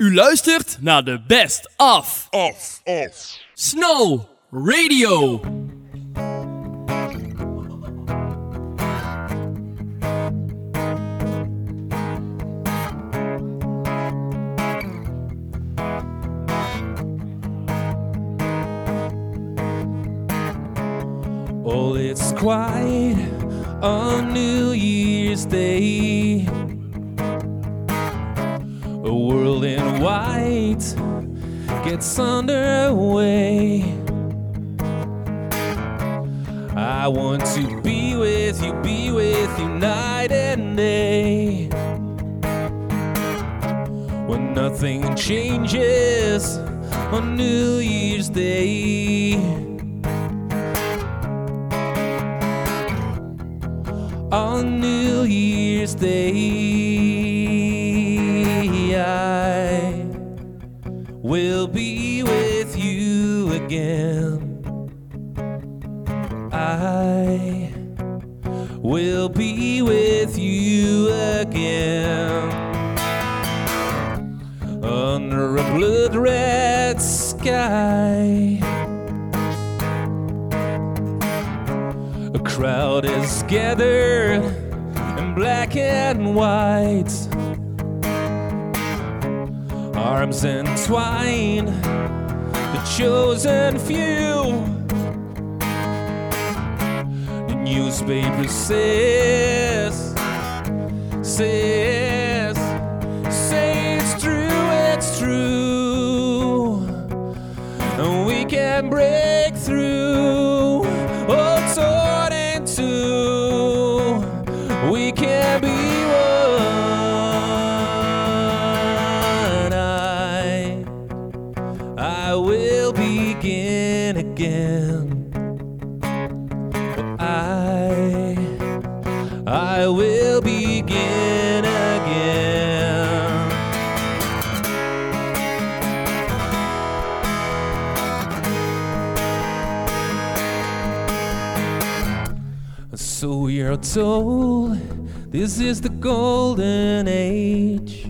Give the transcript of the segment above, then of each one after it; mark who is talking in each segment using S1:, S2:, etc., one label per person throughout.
S1: U luistert naar de Best Of
S2: Off, off.
S1: Snow Radio.
S3: Oh, it's quiet on New Year's Day. A world in white gets underway. I want to be with you, be with you night and day. When nothing changes on New Year's Day. on New Year's Day. Will be with you again. I will be with you again. Under a blood red sky. A crowd is gathered in black and white. Arms entwine the chosen few. The newspaper says, says, say it's true, it's true. And we can break So we are told this is the golden age.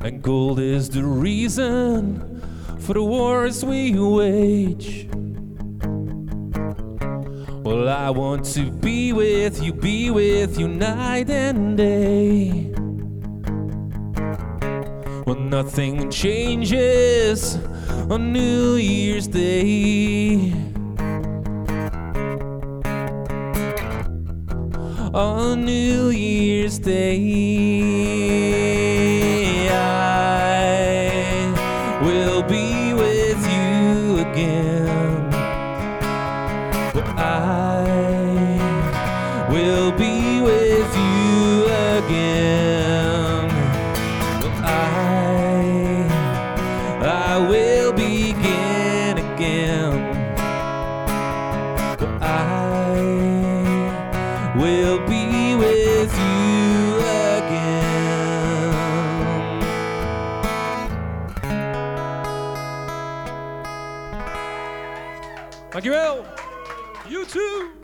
S3: And gold is the reason for the wars we wage. Well, I want to be with you, be with you night and day. When nothing changes on New Year's Day. On New Year's Day. I will be with you again. I will be with you again. I, I will begin again. I will with you.
S4: Dankjewel. You too.